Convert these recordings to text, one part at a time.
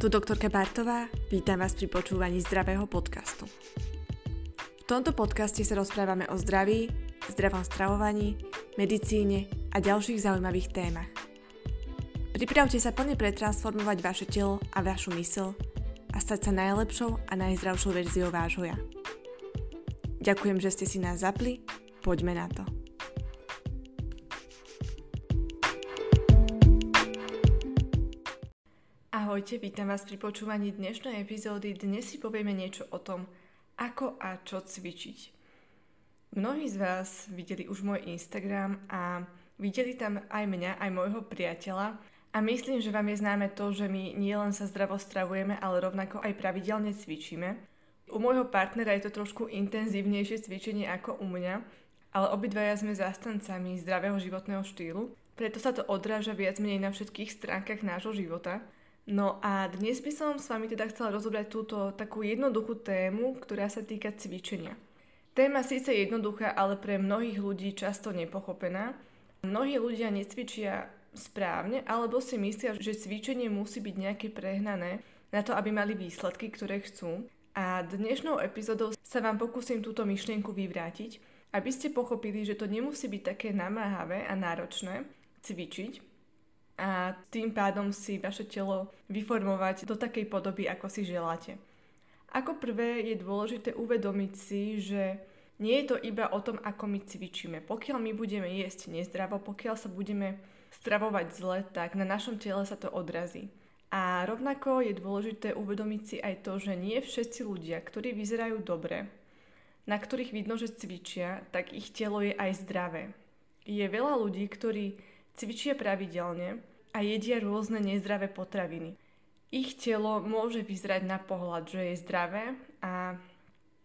Tu doktorka Bartová, vítam vás pri počúvaní zdravého podcastu. V tomto podcaste sa rozprávame o zdraví, zdravom stravovaní, medicíne a ďalších zaujímavých témach. Pripravte sa plne pretransformovať vaše telo a vašu mysl a stať sa najlepšou a najzdravšou verziou vášho ja. Ďakujem, že ste si nás zapli, poďme na to. Ahojte, vítam vás pri počúvaní dnešnej epizódy. Dnes si povieme niečo o tom, ako a čo cvičiť. Mnohí z vás videli už môj Instagram a videli tam aj mňa, aj môjho priateľa a myslím, že vám je známe to, že my nielen sa zdravo stravujeme, ale rovnako aj pravidelne cvičíme. U môjho partnera je to trošku intenzívnejšie cvičenie ako u mňa, ale obidvaja sme zastancami zdravého životného štýlu, preto sa to odráža viac menej na všetkých stránkach nášho života – No a dnes by som s vami teda chcela rozobrať túto takú jednoduchú tému, ktorá sa týka cvičenia. Téma síce jednoduchá, ale pre mnohých ľudí často nepochopená. Mnohí ľudia necvičia správne, alebo si myslia, že cvičenie musí byť nejaké prehnané na to, aby mali výsledky, ktoré chcú. A dnešnou epizódou sa vám pokúsim túto myšlienku vyvrátiť, aby ste pochopili, že to nemusí byť také namáhavé a náročné cvičiť, a tým pádom si vaše telo vyformovať do takej podoby, ako si želáte. Ako prvé je dôležité uvedomiť si, že nie je to iba o tom, ako my cvičíme. Pokiaľ my budeme jesť nezdravo, pokiaľ sa budeme stravovať zle, tak na našom tele sa to odrazí. A rovnako je dôležité uvedomiť si aj to, že nie všetci ľudia, ktorí vyzerajú dobre, na ktorých vidno, že cvičia, tak ich telo je aj zdravé. Je veľa ľudí, ktorí cvičia pravidelne, a jedia rôzne nezdravé potraviny. Ich telo môže vyzerať na pohľad, že je zdravé a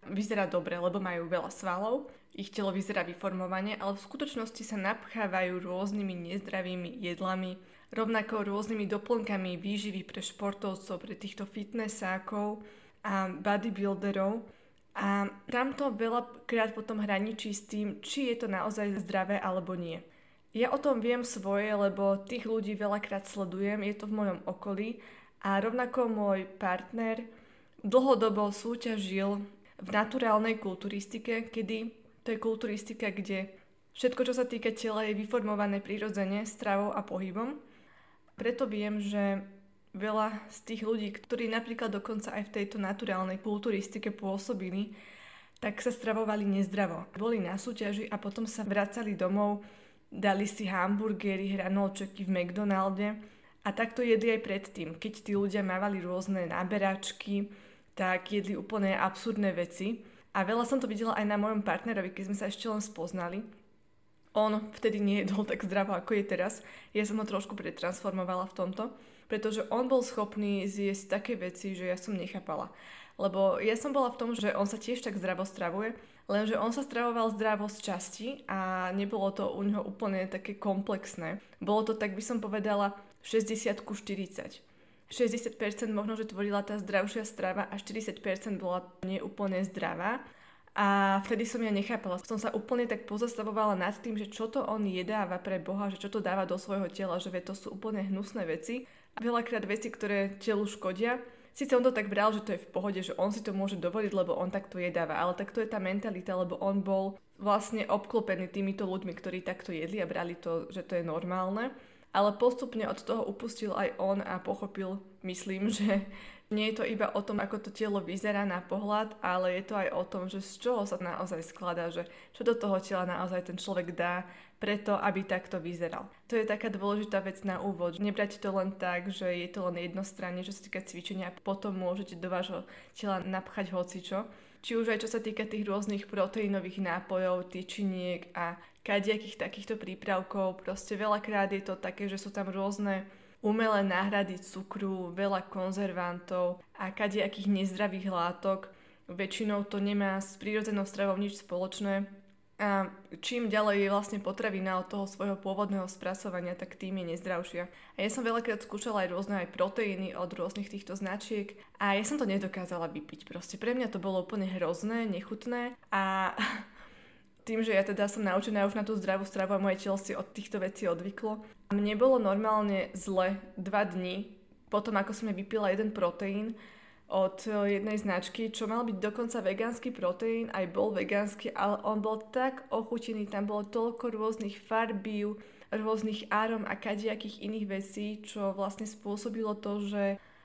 vyzerá dobre, lebo majú veľa svalov, ich telo vyzerá vyformovane, ale v skutočnosti sa napchávajú rôznymi nezdravými jedlami, rovnako rôznymi doplnkami výživy pre športovcov, pre týchto fitnessákov a bodybuilderov. A tam to veľakrát potom hraničí s tým, či je to naozaj zdravé alebo nie. Ja o tom viem svoje, lebo tých ľudí veľakrát sledujem, je to v mojom okolí a rovnako môj partner dlhodobo súťažil v naturálnej kulturistike, kedy to je kulturistika, kde všetko, čo sa týka tela, je vyformované prirodzene stravou a pohybom. Preto viem, že veľa z tých ľudí, ktorí napríklad dokonca aj v tejto naturálnej kulturistike pôsobili, tak sa stravovali nezdravo. Boli na súťaži a potom sa vracali domov dali si hamburgery, hranolčeky v McDonalde a takto jedli aj predtým. Keď tí ľudia mávali rôzne náberačky, tak jedli úplne absurdné veci. A veľa som to videla aj na mojom partnerovi, keď sme sa ešte len spoznali. On vtedy nejedol tak zdravo, ako je teraz. Ja som ho trošku pretransformovala v tomto, pretože on bol schopný zjesť také veci, že ja som nechápala. Lebo ja som bola v tom, že on sa tiež tak zdravo stravuje, lenže on sa stravoval zdravo z časti a nebolo to u neho úplne také komplexné. Bolo to, tak by som povedala, 60 ku 40. 60% možno, že tvorila tá zdravšia strava a 40% bola neúplne zdravá. A vtedy som ja nechápala. Som sa úplne tak pozastavovala nad tým, že čo to on jedáva pre Boha, že čo to dáva do svojho tela, že to sú úplne hnusné veci. A veľakrát veci, ktoré telu škodia Sice on to tak bral, že to je v pohode, že on si to môže dovoliť, lebo on takto jedáva, ale takto je tá mentalita, lebo on bol vlastne obklopený týmito ľuďmi, ktorí takto jedli a brali to, že to je normálne. Ale postupne od toho upustil aj on a pochopil, myslím, že nie je to iba o tom, ako to telo vyzerá na pohľad, ale je to aj o tom, že z čoho sa naozaj skladá, že čo do toho tela naozaj ten človek dá preto, aby takto vyzeral. To je taká dôležitá vec na úvod. Nebrať to len tak, že je to len jednostranne, čo sa týka cvičenia a potom môžete do vášho tela napchať hocičo. Či už aj čo sa týka tých rôznych proteínových nápojov, tyčiniek a kadejakých takýchto prípravkov. Proste veľakrát je to také, že sú tam rôzne umelé náhrady cukru, veľa konzervantov a kadejakých nezdravých látok. Väčšinou to nemá s prírodzenou stravou nič spoločné. A čím ďalej je vlastne potravina od toho svojho pôvodného spracovania, tak tým je nezdravšia. A ja som veľakrát skúšala aj rôzne aj proteíny od rôznych týchto značiek a ja som to nedokázala vypiť. Proste pre mňa to bolo úplne hrozné, nechutné a tým, že ja teda som naučená už na tú zdravú stravu a moje telo si od týchto vecí odvyklo. Mne bolo normálne zle dva dni potom ako som vypila jeden proteín od e, jednej značky, čo mal byť dokonca vegánsky proteín, aj bol vegánsky, ale on bol tak ochutený, tam bolo toľko rôznych farbív, rôznych árom a kadejakých iných vecí, čo vlastne spôsobilo to, že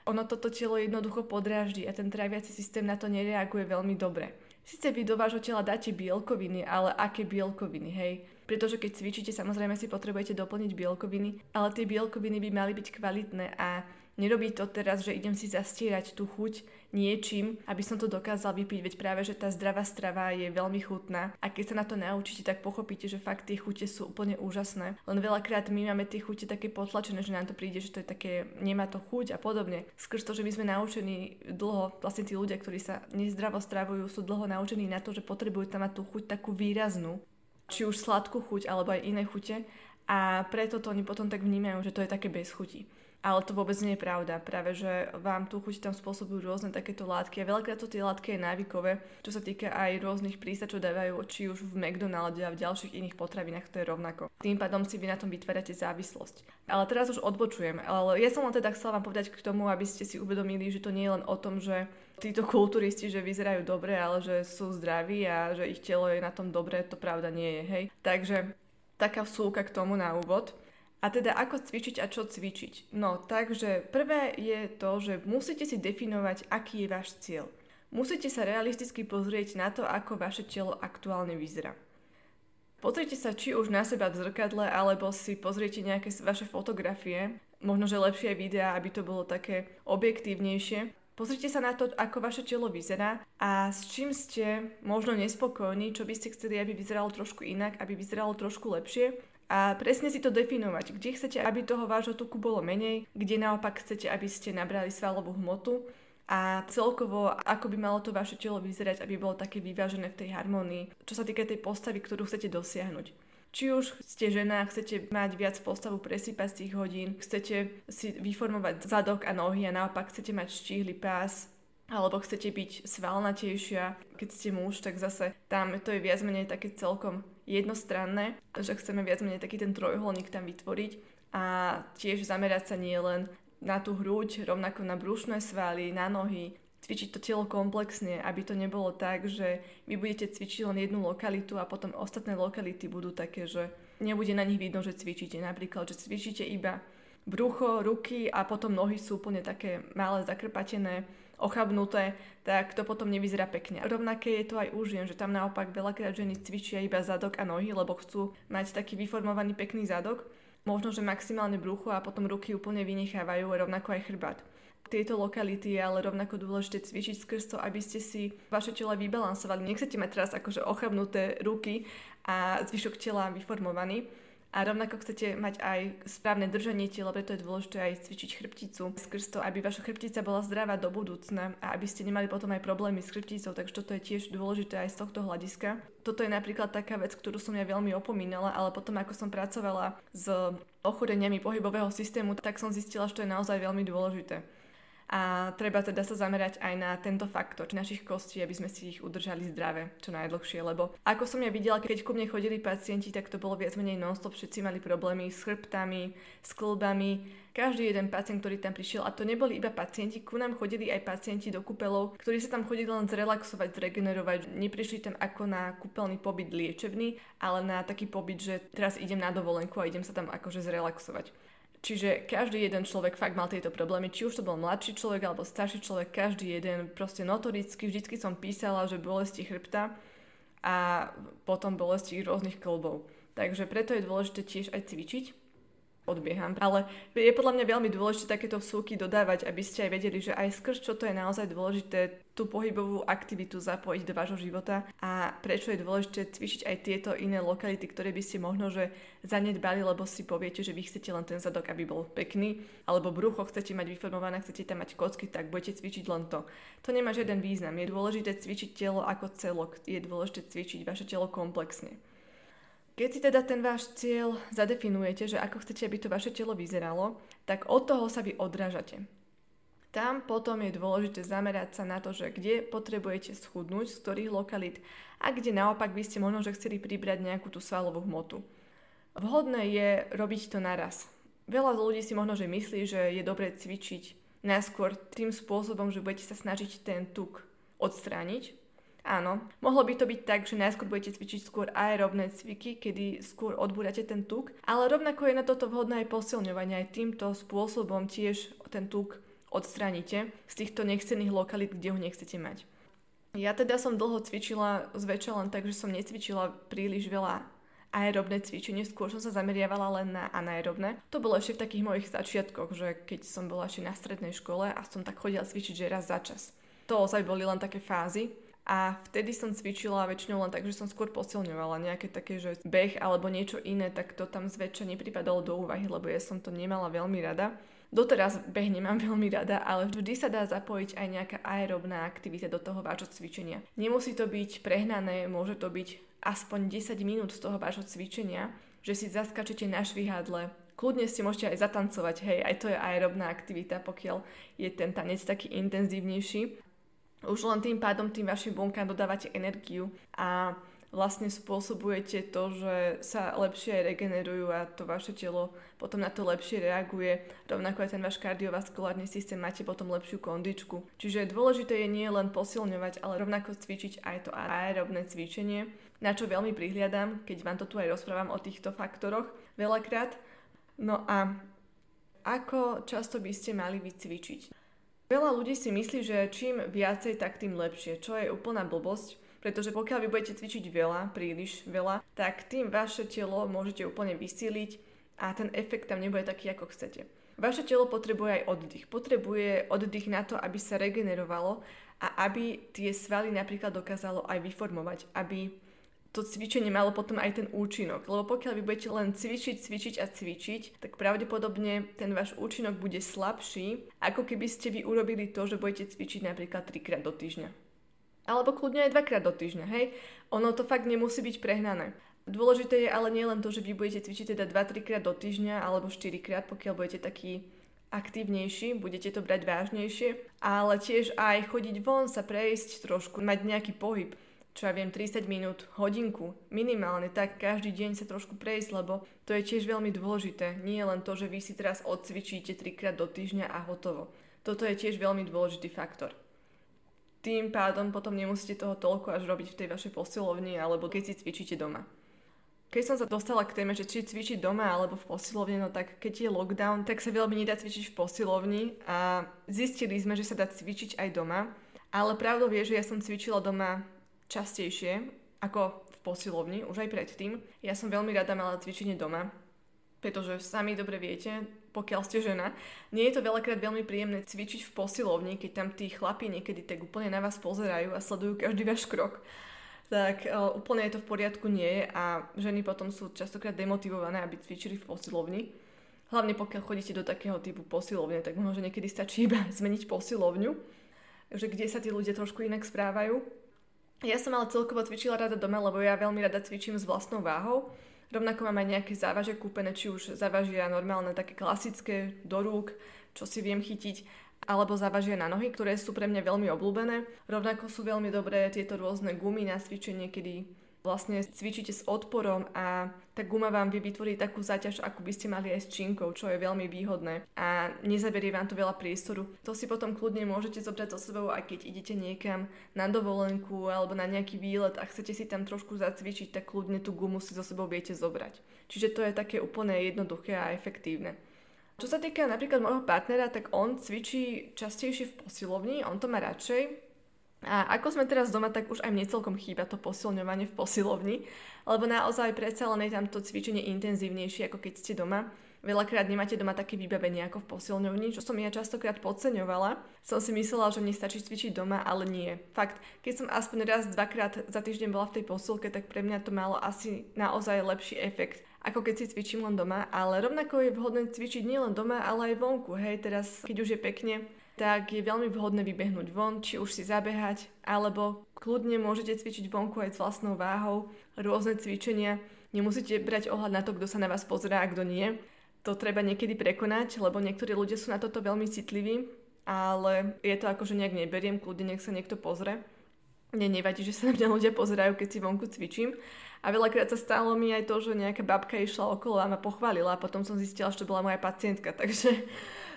ono toto telo jednoducho podráždi a ten tráviaci systém na to nereaguje veľmi dobre. Sice vy do vášho tela dáte bielkoviny, ale aké bielkoviny, hej? Pretože keď cvičíte, samozrejme si potrebujete doplniť bielkoviny, ale tie bielkoviny by mali byť kvalitné a Nerobí to teraz, že idem si zastierať tú chuť niečím, aby som to dokázal vypiť, veď práve, že tá zdravá strava je veľmi chutná a keď sa na to naučíte, tak pochopíte, že fakt tie chute sú úplne úžasné. Len veľakrát my máme tie chute také potlačené, že nám to príde, že to je také, nemá to chuť a podobne. Skrz to, že my sme naučení dlho, vlastne tí ľudia, ktorí sa nezdravo stravujú, sú dlho naučení na to, že potrebujú tam mať tú chuť takú výraznú, či už sladkú chuť alebo aj iné chute a preto to oni potom tak vnímajú, že to je také bez chuti. Ale to vôbec nie je pravda. Práve, že vám tú chuť tam spôsobujú rôzne takéto látky. A veľakrát to tie látky je návykové, čo sa týka aj rôznych prísad, čo dávajú či už v McDonalde a v ďalších iných potravinách, to je rovnako. Tým pádom si vy na tom vytvárate závislosť. Ale teraz už odbočujem. Ale ja som len teda chcela vám povedať k tomu, aby ste si uvedomili, že to nie je len o tom, že títo kulturisti, že vyzerajú dobre, ale že sú zdraví a že ich telo je na tom dobre, to pravda nie je, hej. Takže taká vsúka k tomu na úvod. A teda ako cvičiť a čo cvičiť? No, takže prvé je to, že musíte si definovať, aký je váš cieľ. Musíte sa realisticky pozrieť na to, ako vaše telo aktuálne vyzerá. Pozrite sa či už na seba v zrkadle, alebo si pozriete nejaké vaše fotografie, možno že lepšie videá, aby to bolo také objektívnejšie. Pozrite sa na to, ako vaše telo vyzerá a s čím ste možno nespokojní, čo by ste chceli, aby vyzeralo trošku inak, aby vyzeralo trošku lepšie a presne si to definovať, kde chcete, aby toho vášho tuku bolo menej, kde naopak chcete, aby ste nabrali svalovú hmotu a celkovo, ako by malo to vaše telo vyzerať, aby bolo také vyvážené v tej harmonii, čo sa týka tej postavy, ktorú chcete dosiahnuť. Či už ste žena, chcete mať viac postavu presýpacích hodín, chcete si vyformovať zadok a nohy a naopak chcete mať štíhly pás, alebo chcete byť svalnatejšia, keď ste muž, tak zase tam to je viac menej také celkom jednostranné, že chceme viac menej taký ten trojuholník tam vytvoriť a tiež zamerať sa nie len na tú hruď, rovnako na brušné svaly, na nohy, cvičiť to telo komplexne, aby to nebolo tak, že vy budete cvičiť len jednu lokalitu a potom ostatné lokality budú také, že nebude na nich vidno, že cvičíte. Napríklad, že cvičíte iba brucho, ruky a potom nohy sú úplne také malé, zakrpatené ochabnuté, tak to potom nevyzerá pekne. Rovnaké je to aj u žien, že tam naopak veľakrát ženy cvičia iba zadok a nohy, lebo chcú mať taký vyformovaný pekný zadok. Možno, že maximálne brucho a potom ruky úplne vynechávajú, rovnako aj chrbát. Tieto lokality je ale rovnako dôležité cvičiť skrz to, aby ste si vaše telo vybalansovali. Nechcete mať teraz akože ochabnuté ruky a zvyšok tela vyformovaný, a rovnako chcete mať aj správne držanie tela, preto je dôležité aj cvičiť chrbticu skrz to, aby vaša chrbtica bola zdravá do budúcna a aby ste nemali potom aj problémy s chrbticou, takže toto je tiež dôležité aj z tohto hľadiska. Toto je napríklad taká vec, ktorú som ja veľmi opomínala, ale potom ako som pracovala s ochoreniami pohybového systému, tak som zistila, že to je naozaj veľmi dôležité a treba teda sa zamerať aj na tento faktor našich kostí, aby sme si ich udržali zdravé čo najdlhšie, lebo ako som ja videla, keď ku mne chodili pacienti, tak to bolo viac menej non-stop, všetci mali problémy s chrbtami, s klbami, každý jeden pacient, ktorý tam prišiel, a to neboli iba pacienti, ku nám chodili aj pacienti do kúpelov, ktorí sa tam chodili len zrelaxovať, zregenerovať, neprišli tam ako na kúpeľný pobyt liečebný, ale na taký pobyt, že teraz idem na dovolenku a idem sa tam akože zrelaxovať. Čiže každý jeden človek fakt mal tieto problémy, či už to bol mladší človek alebo starší človek, každý jeden proste notoricky, vždycky som písala, že bolesti chrbta a potom bolesti rôznych klbov. Takže preto je dôležité tiež aj cvičiť, odbieham. Ale je podľa mňa veľmi dôležité takéto vsúky dodávať, aby ste aj vedeli, že aj skrz čo to je naozaj dôležité tú pohybovú aktivitu zapojiť do vášho života a prečo je dôležité cvičiť aj tieto iné lokality, ktoré by ste možno že zanedbali, lebo si poviete, že vy chcete len ten zadok, aby bol pekný, alebo brucho chcete mať vyformované, chcete tam mať kocky, tak budete cvičiť len to. To nemá žiaden význam. Je dôležité cvičiť telo ako celok. Je dôležité cvičiť vaše telo komplexne. Keď si teda ten váš cieľ zadefinujete, že ako chcete, aby to vaše telo vyzeralo, tak od toho sa vy odrážate. Tam potom je dôležité zamerať sa na to, že kde potrebujete schudnúť, z ktorých lokalít a kde naopak by ste možno že chceli pribrať nejakú tú svalovú hmotu. Vhodné je robiť to naraz. Veľa ľudí si možno, že myslí, že je dobre cvičiť najskôr tým spôsobom, že budete sa snažiť ten tuk odstrániť. Áno, mohlo by to byť tak, že najskôr budete cvičiť skôr aerobné cviky, kedy skôr odbúrate ten tuk, ale rovnako je na toto vhodné aj posilňovanie, aj týmto spôsobom tiež ten tuk odstránite z týchto nechcených lokalít, kde ho nechcete mať. Ja teda som dlho cvičila zväčša len tak, že som necvičila príliš veľa aerobné cvičenie, skôr som sa zameriavala len na anaerobné. To bolo ešte v takých mojich začiatkoch, že keď som bola ešte na strednej škole a som tak chodila cvičiť, že raz za čas. To ozaj boli len také fázy. A vtedy som cvičila väčšinou len tak, že som skôr posilňovala nejaké také, že beh alebo niečo iné, tak to tam zväčša nepripadalo do úvahy, lebo ja som to nemala veľmi rada. Doteraz beh nemám veľmi rada, ale vždy sa dá zapojiť aj nejaká aerobná aktivita do toho vášho cvičenia. Nemusí to byť prehnané, môže to byť aspoň 10 minút z toho vášho cvičenia, že si zaskačete na švihadle, kľudne si môžete aj zatancovať, hej, aj to je aerobná aktivita, pokiaľ je ten tanec taký intenzívnejší. Už len tým pádom tým vašim bunkám dodávate energiu a vlastne spôsobujete to, že sa lepšie regenerujú a to vaše telo potom na to lepšie reaguje. Rovnako aj ten váš kardiovaskulárny systém máte potom lepšiu kondičku. Čiže dôležité je nie len posilňovať, ale rovnako cvičiť aj to aerobné cvičenie, na čo veľmi prihliadam, keď vám to tu aj rozprávam o týchto faktoroch veľakrát. No a ako často by ste mali vycvičiť? Veľa ľudí si myslí, že čím viacej, tak tým lepšie, čo je úplná blbosť, pretože pokiaľ vy budete cvičiť veľa, príliš veľa, tak tým vaše telo môžete úplne vysíliť a ten efekt tam nebude taký, ako chcete. Vaše telo potrebuje aj oddych. Potrebuje oddych na to, aby sa regenerovalo a aby tie svaly napríklad dokázalo aj vyformovať, aby to cvičenie malo potom aj ten účinok. Lebo pokiaľ vy budete len cvičiť, cvičiť a cvičiť, tak pravdepodobne ten váš účinok bude slabší, ako keby ste vy urobili to, že budete cvičiť napríklad 3 krát do týždňa. Alebo kľudne aj dvakrát do týždňa, hej? Ono to fakt nemusí byť prehnané. Dôležité je ale nielen to, že vy budete cvičiť teda 2-3 krát do týždňa alebo 4 krát, pokiaľ budete taký aktívnejší, budete to brať vážnejšie, ale tiež aj chodiť von, sa prejsť trošku, mať nejaký pohyb, čo ja viem, 30 minút, hodinku, minimálne tak každý deň sa trošku prejsť, lebo to je tiež veľmi dôležité. Nie len to, že vy si teraz odcvičíte 3 krát do týždňa a hotovo. Toto je tiež veľmi dôležitý faktor tým pádom potom nemusíte toho toľko až robiť v tej vašej posilovni alebo keď si cvičíte doma. Keď som sa dostala k téme, že či cvičiť doma alebo v posilovni, no tak keď je lockdown, tak sa veľmi nedá cvičiť v posilovni a zistili sme, že sa dá cvičiť aj doma, ale pravdou je, že ja som cvičila doma častejšie ako v posilovni, už aj predtým. Ja som veľmi rada mala cvičenie doma, pretože sami dobre viete, pokiaľ ste žena. Nie je to veľakrát veľmi príjemné cvičiť v posilovni, keď tam tí chlapí niekedy tak úplne na vás pozerajú a sledujú každý váš krok. Tak uh, úplne je to v poriadku nie a ženy potom sú častokrát demotivované, aby cvičili v posilovni. Hlavne pokiaľ chodíte do takého typu posilovne, tak možno, niekedy stačí iba zmeniť posilovňu, že kde sa tí ľudia trošku inak správajú. Ja som ale celkovo cvičila rada doma, lebo ja veľmi rada cvičím s vlastnou váhou Rovnako mám aj nejaké závaže kúpené, či už závažia normálne také klasické do rúk, čo si viem chytiť, alebo závažia na nohy, ktoré sú pre mňa veľmi obľúbené. Rovnako sú veľmi dobré tieto rôzne gumy na cvičenie, kedy vlastne cvičíte s odporom a tá guma vám vie vytvoriť takú záťaž, ako by ste mali aj s činkou, čo je veľmi výhodné a nezaberie vám to veľa priestoru. To si potom kľudne môžete zobrať so sebou, aj keď idete niekam na dovolenku alebo na nejaký výlet a chcete si tam trošku zacvičiť, tak kľudne tú gumu si so sebou viete zobrať. Čiže to je také úplne jednoduché a efektívne. Čo sa týka napríklad môjho partnera, tak on cvičí častejšie v posilovni, on to má radšej, a ako sme teraz doma, tak už aj mne celkom chýba to posilňovanie v posilovni, lebo naozaj predsa len je tam to cvičenie intenzívnejšie, ako keď ste doma. Veľakrát nemáte doma také vybavenie ako v posilňovni, čo som ja častokrát podceňovala. Som si myslela, že mne stačí cvičiť doma, ale nie. Fakt, keď som aspoň raz, dvakrát za týždeň bola v tej posilke, tak pre mňa to malo asi naozaj lepší efekt ako keď si cvičím len doma, ale rovnako je vhodné cvičiť nielen doma, ale aj vonku. Hej, teraz keď už je pekne, tak je veľmi vhodné vybehnúť von, či už si zabehať, alebo kľudne môžete cvičiť vonku aj s vlastnou váhou, rôzne cvičenia. Nemusíte brať ohľad na to, kto sa na vás pozerá a kto nie. To treba niekedy prekonať, lebo niektorí ľudia sú na toto veľmi citliví, ale je to ako, že nejak neberiem, kľudne nech sa niekto pozrie. Mne nevadí, že sa na mňa ľudia pozerajú, keď si vonku cvičím, A veľakrát sa stalo mi aj to, že nejaká babka išla okolo a ma pochválila a potom som zistila, že to bola moja pacientka, takže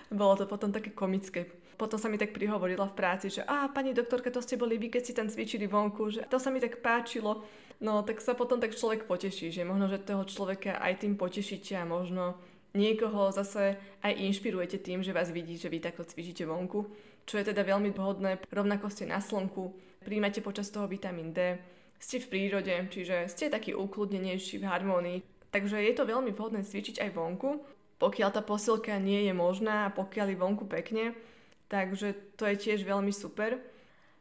bolo to potom také komické. Potom sa mi tak prihovorila v práci, že a pani doktorka, to ste boli vy, keď si tam cvičili vonku, že to sa mi tak páčilo. No tak sa potom tak človek poteší, že možno, že toho človeka aj tým potešíte a možno niekoho zase aj inšpirujete tým, že vás vidí, že vy takto cvičíte vonku, čo je teda veľmi vhodné. Rovnako ste na slnku, príjmate počas toho vitamín D, ste v prírode, čiže ste taký ukludnenejší v harmónii. Takže je to veľmi vhodné cvičiť aj vonku, pokiaľ tá posilka nie je možná a pokiaľ je vonku pekne, takže to je tiež veľmi super.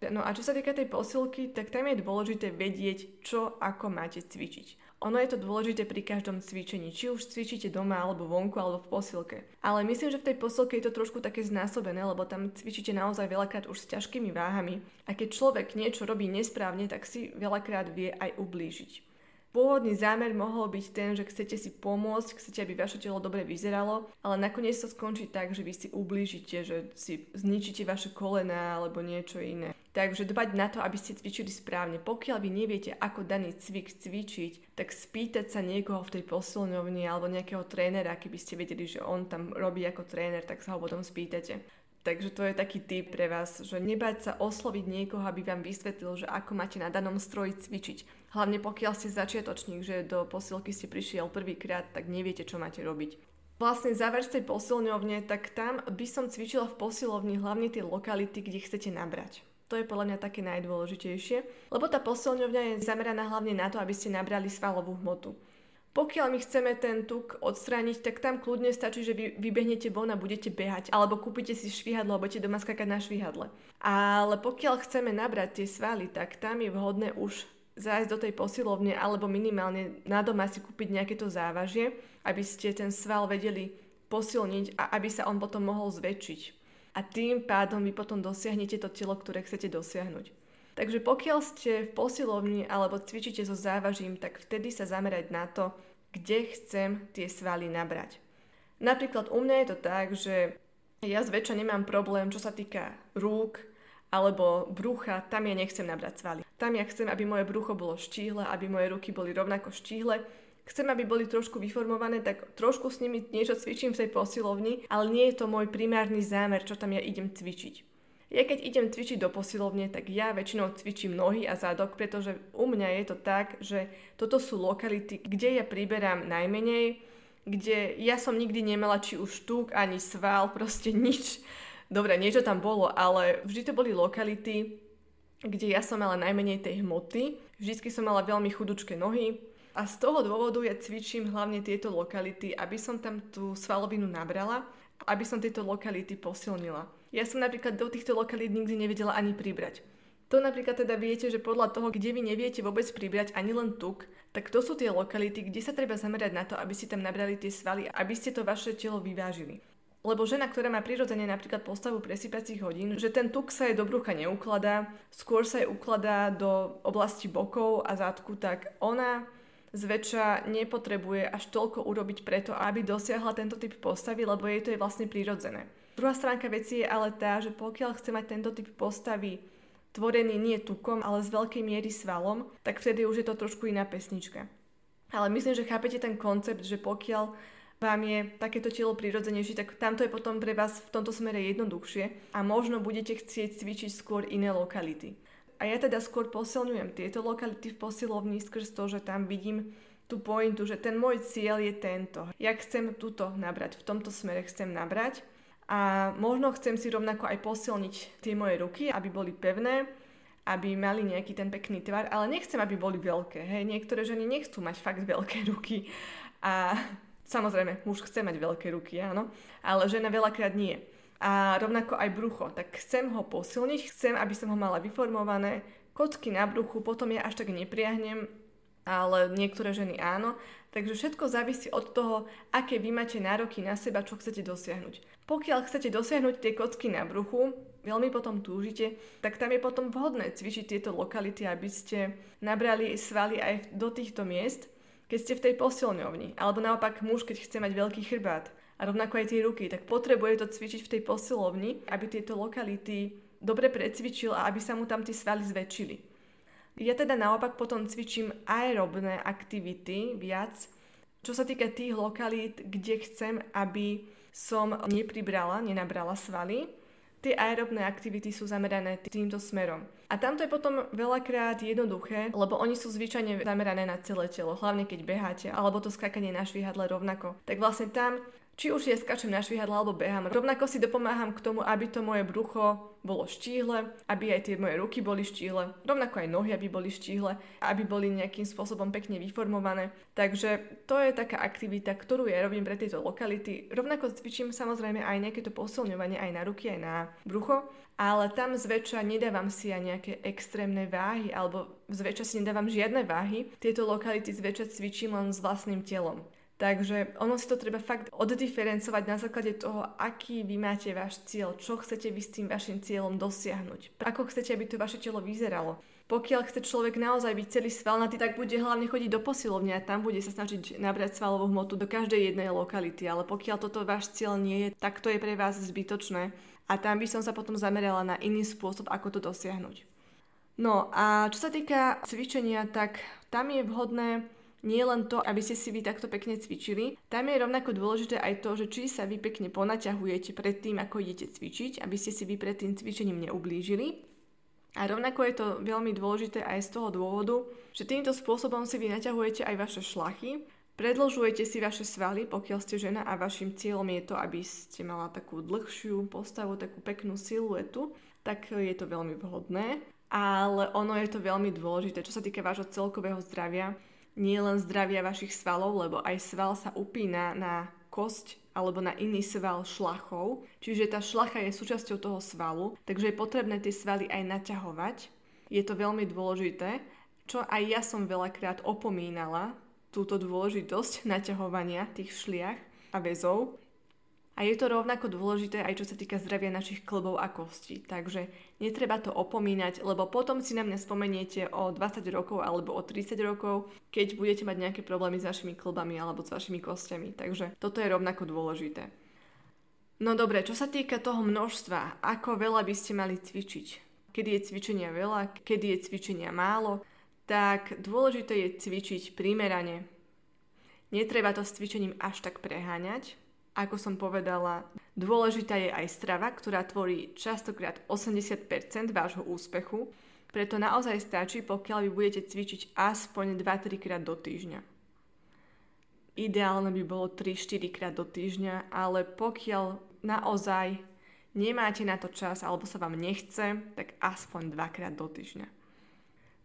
No a čo sa týka tej posilky, tak tam je dôležité vedieť, čo ako máte cvičiť. Ono je to dôležité pri každom cvičení, či už cvičíte doma alebo vonku alebo v posilke. Ale myslím, že v tej posilke je to trošku také znásobené, lebo tam cvičíte naozaj veľakrát už s ťažkými váhami. A keď človek niečo robí nesprávne, tak si veľakrát vie aj ublížiť. Pôvodný zámer mohol byť ten, že chcete si pomôcť, chcete, aby vaše telo dobre vyzeralo, ale nakoniec sa skončí tak, že vy si ublížite, že si zničíte vaše kolena alebo niečo iné. Takže dbať na to, aby ste cvičili správne. Pokiaľ vy neviete, ako daný cvik cvičiť, tak spýtať sa niekoho v tej posilňovni alebo nejakého trénera, keby ste vedeli, že on tam robí ako tréner, tak sa ho potom spýtate. Takže to je taký tip pre vás, že nebať sa osloviť niekoho, aby vám vysvetlil, že ako máte na danom stroji cvičiť. Hlavne pokiaľ ste začiatočník, že do posilky ste prišiel prvýkrát, tak neviete, čo máte robiť. Vlastne záver z tej posilňovne, tak tam by som cvičila v posilovni hlavne tie lokality, kde chcete nabrať. To je podľa mňa také najdôležitejšie, lebo tá posilňovňa je zameraná hlavne na to, aby ste nabrali svalovú hmotu. Pokiaľ my chceme ten tuk odstrániť, tak tam kľudne stačí, že vy vybehnete von a budete behať, alebo kúpite si švihadlo a budete doma skakať na švihadle. Ale pokiaľ chceme nabrať tie svaly, tak tam je vhodné už zájsť do tej posilovne alebo minimálne na doma si kúpiť nejaké to závažie, aby ste ten sval vedeli posilniť a aby sa on potom mohol zväčšiť. A tým pádom vy potom dosiahnete to telo, ktoré chcete dosiahnuť. Takže pokiaľ ste v posilovni alebo cvičíte so závažím, tak vtedy sa zamerať na to, kde chcem tie svaly nabrať. Napríklad u mňa je to tak, že ja zväčša nemám problém, čo sa týka rúk alebo brucha, tam ja nechcem nabrať svaly. Tam ja chcem, aby moje brucho bolo štíhle, aby moje ruky boli rovnako štíhle. Chcem, aby boli trošku vyformované, tak trošku s nimi niečo cvičím v tej posilovni, ale nie je to môj primárny zámer, čo tam ja idem cvičiť. Ja keď idem cvičiť do posilovne, tak ja väčšinou cvičím nohy a zadok, pretože u mňa je to tak, že toto sú lokality, kde ja priberám najmenej, kde ja som nikdy nemala či už tuk, ani sval, proste nič. Dobre, niečo tam bolo, ale vždy to boli lokality, kde ja som mala najmenej tej hmoty. Vždycky som mala veľmi chudučké nohy, a z toho dôvodu ja cvičím hlavne tieto lokality, aby som tam tú svalovinu nabrala, aby som tieto lokality posilnila. Ja som napríklad do týchto lokalít nikdy nevedela ani pribrať. To napríklad teda viete, že podľa toho, kde vy neviete vôbec pribrať ani len tuk, tak to sú tie lokality, kde sa treba zamerať na to, aby ste tam nabrali tie svaly, aby ste to vaše telo vyvážili. Lebo žena, ktorá má prirodzene napríklad postavu presýpacích hodín, že ten tuk sa jej do brucha neukladá, skôr sa jej ukladá do oblasti bokov a zadku, tak ona zväčša nepotrebuje až toľko urobiť preto, aby dosiahla tento typ postavy, lebo jej to je vlastne prirodzené. Druhá stránka veci je ale tá, že pokiaľ chce mať tento typ postavy tvorený nie tukom, ale z veľkej miery svalom, tak vtedy už je to trošku iná pesnička. Ale myslím, že chápete ten koncept, že pokiaľ vám je takéto telo prirodzenejšie, tak tamto je potom pre vás v tomto smere jednoduchšie a možno budete chcieť cvičiť skôr iné lokality. A ja teda skôr posilňujem tieto lokality v posilovni skrz to, že tam vidím tú pointu, že ten môj cieľ je tento. Ja chcem túto nabrať, v tomto smere chcem nabrať a možno chcem si rovnako aj posilniť tie moje ruky, aby boli pevné, aby mali nejaký ten pekný tvar, ale nechcem, aby boli veľké. Hej, niektoré ženy nechcú mať fakt veľké ruky a samozrejme, muž chce mať veľké ruky, áno, ale žena veľakrát nie. A rovnako aj brucho, tak chcem ho posilniť, chcem, aby som ho mala vyformované, kocky na bruchu, potom ja až tak nepriahnem, ale niektoré ženy áno. Takže všetko závisí od toho, aké vy máte nároky na seba, čo chcete dosiahnuť. Pokiaľ chcete dosiahnuť tie kocky na bruchu, veľmi potom túžite, tak tam je potom vhodné cvičiť tieto lokality, aby ste nabrali svaly aj do týchto miest, keď ste v tej posilňovni. Alebo naopak muž, keď chce mať veľký chrbát a rovnako aj tie ruky, tak potrebuje to cvičiť v tej posilovni, aby tieto lokality dobre precvičil a aby sa mu tam tie svaly zväčšili. Ja teda naopak potom cvičím aerobné aktivity viac, čo sa týka tých lokalít, kde chcem, aby som nepribrala, nenabrala svaly. Tie aerobné aktivity sú zamerané týmto smerom. A tamto je potom veľakrát jednoduché, lebo oni sú zvyčajne zamerané na celé telo, hlavne keď beháte, alebo to skákanie na švihadle rovnako. Tak vlastne tam či už ja skačem na švihadle alebo behám, rovnako si dopomáham k tomu, aby to moje brucho bolo štíhle, aby aj tie moje ruky boli štíhle, rovnako aj nohy, aby boli štíhle, aby boli nejakým spôsobom pekne vyformované. Takže to je taká aktivita, ktorú ja robím pre tieto lokality. Rovnako cvičím samozrejme aj nejaké to posilňovanie aj na ruky, aj na brucho, ale tam zväčša nedávam si aj nejaké extrémne váhy, alebo zväčša si nedávam žiadne váhy. Tieto lokality zväčša cvičím len s vlastným telom. Takže ono si to treba fakt oddiferencovať na základe toho, aký vy máte váš cieľ, čo chcete vy s tým vašim cieľom dosiahnuť, ako chcete, aby to vaše telo vyzeralo. Pokiaľ chce človek naozaj byť celý svalnatý, tak bude hlavne chodiť do posilovne a tam bude sa snažiť nabrať svalovú hmotu do každej jednej lokality. Ale pokiaľ toto váš cieľ nie je, tak to je pre vás zbytočné. A tam by som sa potom zamerala na iný spôsob, ako to dosiahnuť. No a čo sa týka cvičenia, tak tam je vhodné nie len to, aby ste si vy takto pekne cvičili. Tam je rovnako dôležité aj to, že či sa vy pekne ponaťahujete pred tým, ako idete cvičiť, aby ste si vy pred tým cvičením neublížili. A rovnako je to veľmi dôležité aj z toho dôvodu, že týmto spôsobom si vy naťahujete aj vaše šlachy, predlžujete si vaše svaly, pokiaľ ste žena a vašim cieľom je to, aby ste mala takú dlhšiu postavu, takú peknú siluetu, tak je to veľmi vhodné. Ale ono je to veľmi dôležité, čo sa týka vášho celkového zdravia, nie len zdravia vašich svalov, lebo aj sval sa upína na kosť alebo na iný sval šlachov, čiže tá šlacha je súčasťou toho svalu, takže je potrebné tie svaly aj naťahovať. Je to veľmi dôležité, čo aj ja som veľakrát opomínala, túto dôležitosť naťahovania tých šliach a väzov, a je to rovnako dôležité aj čo sa týka zdravia našich klbov a kostí. Takže netreba to opomínať, lebo potom si na mňa spomeniete o 20 rokov alebo o 30 rokov, keď budete mať nejaké problémy s vašimi klbami alebo s vašimi kostiami. Takže toto je rovnako dôležité. No dobre, čo sa týka toho množstva, ako veľa by ste mali cvičiť? Kedy je cvičenia veľa, kedy je cvičenia málo? Tak dôležité je cvičiť primerane. Netreba to s cvičením až tak preháňať, ako som povedala, dôležitá je aj strava, ktorá tvorí častokrát 80% vášho úspechu, preto naozaj stačí, pokiaľ vy budete cvičiť aspoň 2-3 krát do týždňa. Ideálne by bolo 3-4 krát do týždňa, ale pokiaľ naozaj nemáte na to čas alebo sa vám nechce, tak aspoň 2 krát do týždňa.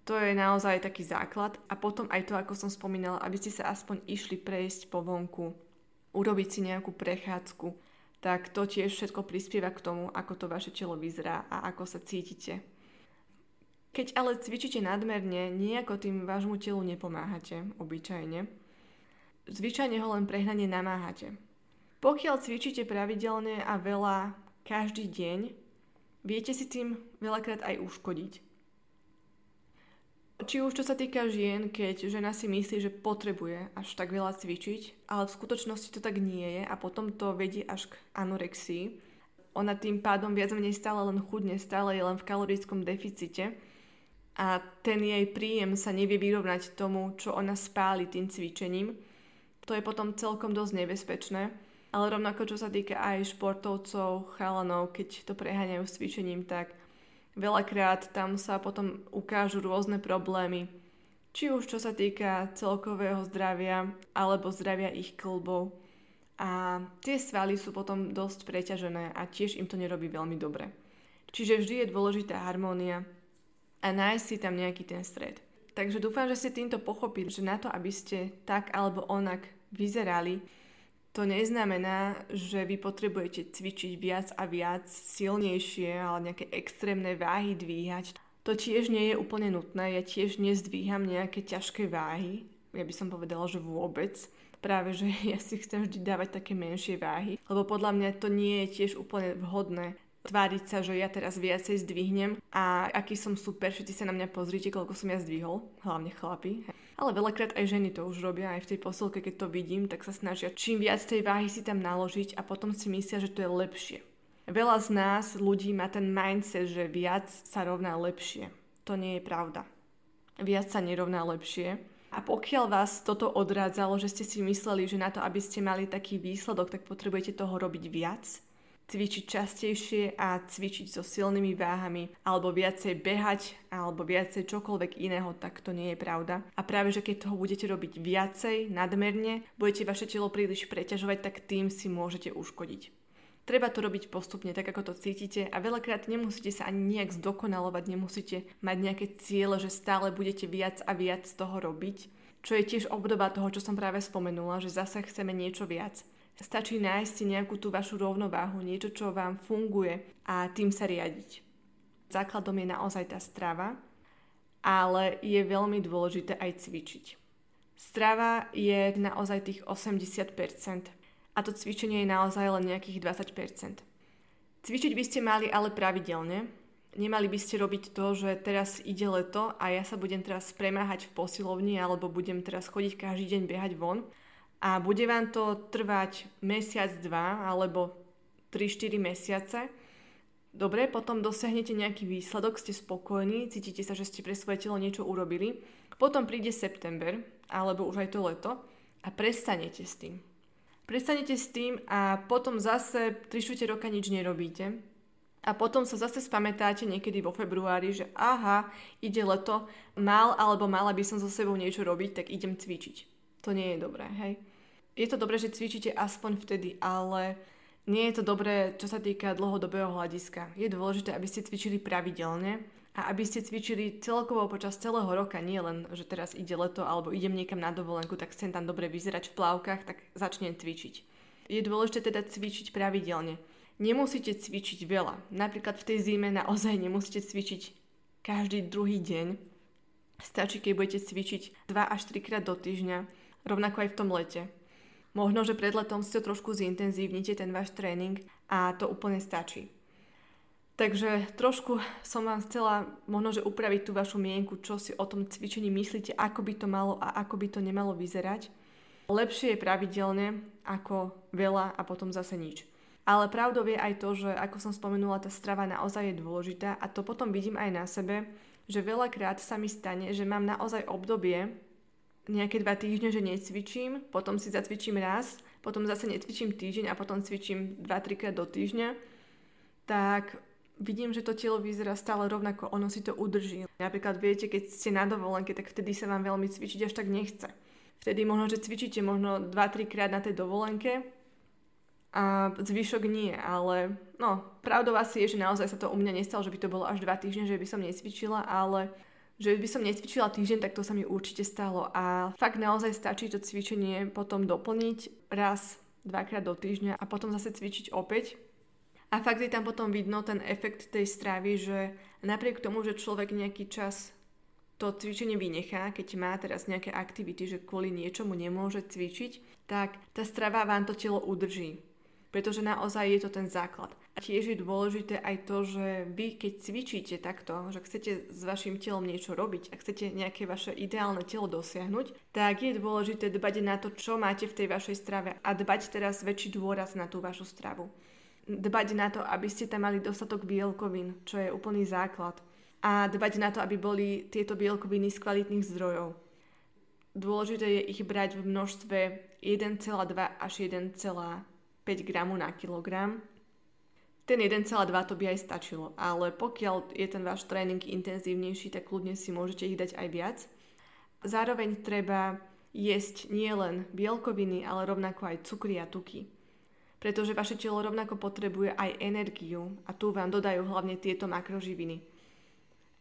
To je naozaj taký základ a potom aj to, ako som spomínala, aby ste sa aspoň išli prejsť po vonku, urobiť si nejakú prechádzku, tak to tiež všetko prispieva k tomu, ako to vaše telo vyzerá a ako sa cítite. Keď ale cvičíte nadmerne, nejako tým vášmu telu nepomáhate, obyčajne. Zvyčajne ho len prehnane namáhate. Pokiaľ cvičíte pravidelne a veľa každý deň, viete si tým veľakrát aj uškodiť. Či už čo sa týka žien, keď žena si myslí, že potrebuje až tak veľa cvičiť, ale v skutočnosti to tak nie je a potom to vedie až k anorexii. Ona tým pádom viac menej stále len chudne, stále je len v kalorickom deficite a ten jej príjem sa nevie vyrovnať tomu, čo ona spáli tým cvičením. To je potom celkom dosť nebezpečné. Ale rovnako čo sa týka aj športovcov, chalanov, keď to preháňajú s cvičením, tak Veľakrát tam sa potom ukážu rôzne problémy, či už čo sa týka celkového zdravia alebo zdravia ich klbov. A tie svaly sú potom dosť preťažené a tiež im to nerobí veľmi dobre. Čiže vždy je dôležitá harmónia a nájsť si tam nejaký ten stred. Takže dúfam, že ste týmto pochopili, že na to, aby ste tak alebo onak vyzerali, to neznamená, že vy potrebujete cvičiť viac a viac, silnejšie, ale nejaké extrémne váhy dvíhať. To tiež nie je úplne nutné, ja tiež nezdvíham nejaké ťažké váhy, ja by som povedala, že vôbec. Práve, že ja si chcem vždy dávať také menšie váhy, lebo podľa mňa to nie je tiež úplne vhodné tváriť sa, že ja teraz viacej zdvihnem a aký som super, všetci sa na mňa pozrite, koľko som ja zdvihol, hlavne chlapi. Ale veľakrát aj ženy to už robia, aj v tej posilke, keď to vidím, tak sa snažia čím viac tej váhy si tam naložiť a potom si myslia, že to je lepšie. Veľa z nás ľudí má ten mindset, že viac sa rovná lepšie. To nie je pravda. viac sa nerovná lepšie. A pokiaľ vás toto odrádzalo, že ste si mysleli, že na to, aby ste mali taký výsledok, tak potrebujete toho robiť viac, cvičiť častejšie a cvičiť so silnými váhami, alebo viacej behať, alebo viacej čokoľvek iného, tak to nie je pravda. A práve, že keď toho budete robiť viacej, nadmerne, budete vaše telo príliš preťažovať, tak tým si môžete uškodiť. Treba to robiť postupne, tak ako to cítite a veľakrát nemusíte sa ani nejak zdokonalovať, nemusíte mať nejaké ciele, že stále budete viac a viac z toho robiť, čo je tiež obdoba toho, čo som práve spomenula, že zase chceme niečo viac. Stačí nájsť si nejakú tú vašu rovnováhu, niečo, čo vám funguje a tým sa riadiť. Základom je naozaj tá strava, ale je veľmi dôležité aj cvičiť. Strava je naozaj tých 80%, a to cvičenie je naozaj len nejakých 20%. Cvičiť by ste mali ale pravidelne. Nemali by ste robiť to, že teraz ide leto a ja sa budem teraz premáhať v posilovni alebo budem teraz chodiť každý deň behať von a bude vám to trvať mesiac, dva alebo 3-4 mesiace. Dobre, potom dosiahnete nejaký výsledok, ste spokojní, cítite sa, že ste pre svoje telo niečo urobili. Potom príde september, alebo už aj to leto a prestanete s tým. Prestanete s tým a potom zase 3 roka nič nerobíte. A potom sa zase spamätáte niekedy vo februári, že aha, ide leto, mal alebo mala by som so sebou niečo robiť, tak idem cvičiť. To nie je dobré, hej. Je to dobré, že cvičíte aspoň vtedy, ale nie je to dobré, čo sa týka dlhodobého hľadiska. Je dôležité, aby ste cvičili pravidelne a aby ste cvičili celkovo počas celého roka, nie len, že teraz ide leto alebo idem niekam na dovolenku, tak chcem tam dobre vyzerať v plavkách, tak začnem cvičiť. Je dôležité teda cvičiť pravidelne. Nemusíte cvičiť veľa. Napríklad v tej zime naozaj nemusíte cvičiť každý druhý deň. Stačí, keď budete cvičiť 2 až 3 krát do týždňa, rovnako aj v tom lete. Možno, že pred letom si to trošku zintenzívnite, ten váš tréning a to úplne stačí. Takže trošku som vám chcela možno, že upraviť tú vašu mienku, čo si o tom cvičení myslíte, ako by to malo a ako by to nemalo vyzerať. Lepšie je pravidelne ako veľa a potom zase nič. Ale pravdou je aj to, že ako som spomenula, tá strava naozaj je dôležitá a to potom vidím aj na sebe, že veľakrát sa mi stane, že mám naozaj obdobie, nejaké dva týždne, že necvičím, potom si zacvičím raz, potom zase necvičím týždeň a potom cvičím 2-3 krát do týždňa, tak vidím, že to telo vyzerá stále rovnako, ono si to udrží. Napríklad viete, keď ste na dovolenke, tak vtedy sa vám veľmi cvičiť až tak nechce. Vtedy možno, že cvičíte možno 2-3 krát na tej dovolenke a zvyšok nie, ale no, pravdou asi je, že naozaj sa to u mňa nestalo, že by to bolo až 2 týždne, že by som necvičila, ale že by som necvičila týždeň, tak to sa mi určite stalo. A fakt naozaj stačí to cvičenie potom doplniť raz, dvakrát do týždňa a potom zase cvičiť opäť a fakt je tam potom vidno ten efekt tej stravy, že napriek tomu, že človek nejaký čas to cvičenie vynechá, keď má teraz nejaké aktivity, že kvôli niečomu nemôže cvičiť, tak tá strava vám to telo udrží. Pretože naozaj je to ten základ. Tiež je dôležité aj to, že vy keď cvičíte takto, že chcete s vašim telom niečo robiť a chcete nejaké vaše ideálne telo dosiahnuť, tak je dôležité dbať na to, čo máte v tej vašej strave a dbať teraz väčší dôraz na tú vašu stravu dbať na to, aby ste tam mali dostatok bielkovín, čo je úplný základ. A dbať na to, aby boli tieto bielkoviny z kvalitných zdrojov. Dôležité je ich brať v množstve 1,2 až 1,5 gramu na kilogram. Ten 1,2 to by aj stačilo, ale pokiaľ je ten váš tréning intenzívnejší, tak kľudne si môžete ich dať aj viac. Zároveň treba jesť nielen bielkoviny, ale rovnako aj cukry a tuky pretože vaše telo rovnako potrebuje aj energiu a tu vám dodajú hlavne tieto makroživiny.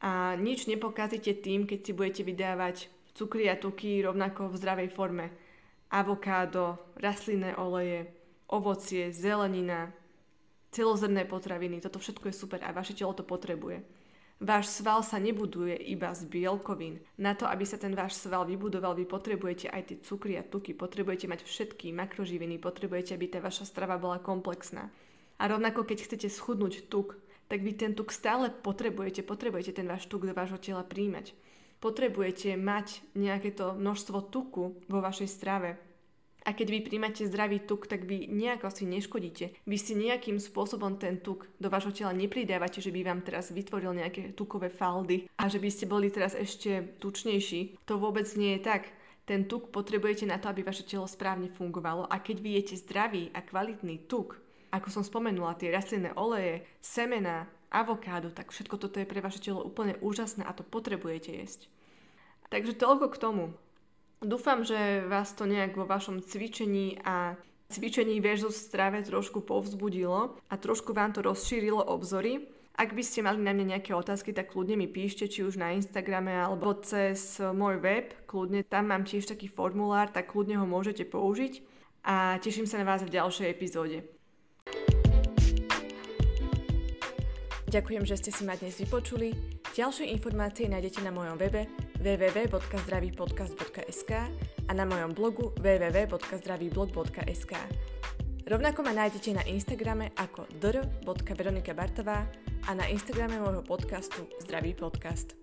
A nič nepokazíte tým, keď si budete vydávať cukry a tuky rovnako v zdravej forme. Avokádo, rastlinné oleje, ovocie, zelenina, celozrné potraviny, toto všetko je super a vaše telo to potrebuje. Váš sval sa nebuduje iba z bielkovín. Na to, aby sa ten váš sval vybudoval, vy potrebujete aj tie cukry a tuky, potrebujete mať všetky makroživiny, potrebujete, aby tá vaša strava bola komplexná. A rovnako, keď chcete schudnúť tuk, tak vy ten tuk stále potrebujete, potrebujete ten váš tuk do vášho tela príjmať. Potrebujete mať nejaké to množstvo tuku vo vašej strave, A keď vy príjmate zdravý tuk, tak vy nejako si neškodíte. Vy si nejakým spôsobom ten tuk do vášho tela nepridávate, že by vám teraz vytvoril nejaké tukové faldy a že by ste boli teraz ešte tučnejší. To vôbec nie je tak. Ten tuk potrebujete na to, aby vaše telo správne fungovalo a keď vy jete zdravý a kvalitný tuk, ako som spomenula, tie rastlinné oleje, semena, avokádo, tak všetko toto je pre vaše telo úplne úžasné a to potrebujete jesť. Takže toľko k tomu. Dúfam, že vás to nejak vo vašom cvičení a cvičení versus strave trošku povzbudilo a trošku vám to rozšírilo obzory. Ak by ste mali na mňa nejaké otázky, tak kľudne mi píšte, či už na Instagrame alebo cez môj web. Kľudne tam mám tiež taký formulár, tak kľudne ho môžete použiť. A teším sa na vás v ďalšej epizóde. Ďakujem, že ste si ma dnes vypočuli. Ďalšie informácie nájdete na mojom webe www.zdravýpodcast.sk a na mojom blogu www.zdravýblog.sk. Rovnako ma nájdete na Instagrame ako dr.veronikabartová a na Instagrame môjho podcastu Zdravý podcast.